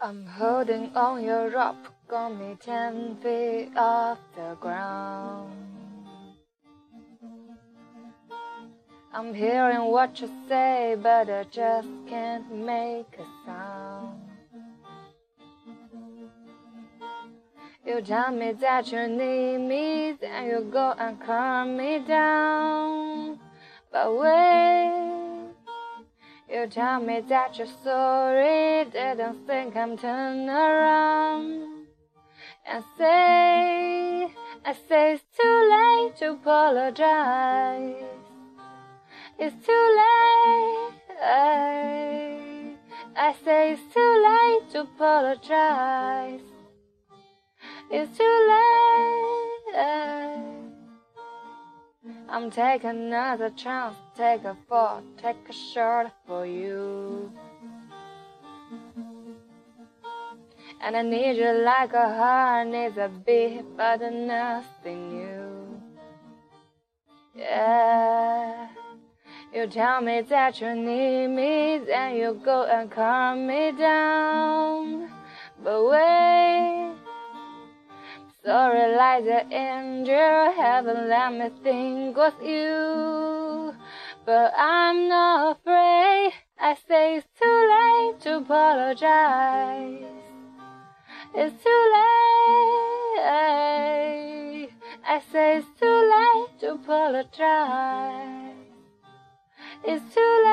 I'm holding on your rope, got me ten feet off the ground. I'm hearing what you say, but I just can't make a sound. You tell me that you need me, then you go and calm me down. But wait, you tell me that you're sorry, didn't think I'm turning around. And say, I say it's too late to apologize. It's too late. I say it's too late to apologize. It's too late. I'm taking another chance. Take a fall, take a shot for you. And I need you like a heart needs a beat, but nothing new. Yeah. You tell me that you need me, then you go and calm me down. But wait, sorry, like the angel, haven't let me think was you. But I'm not afraid. I say it's too late to apologize. It's too late. I say it's too late to apologize. It's too late.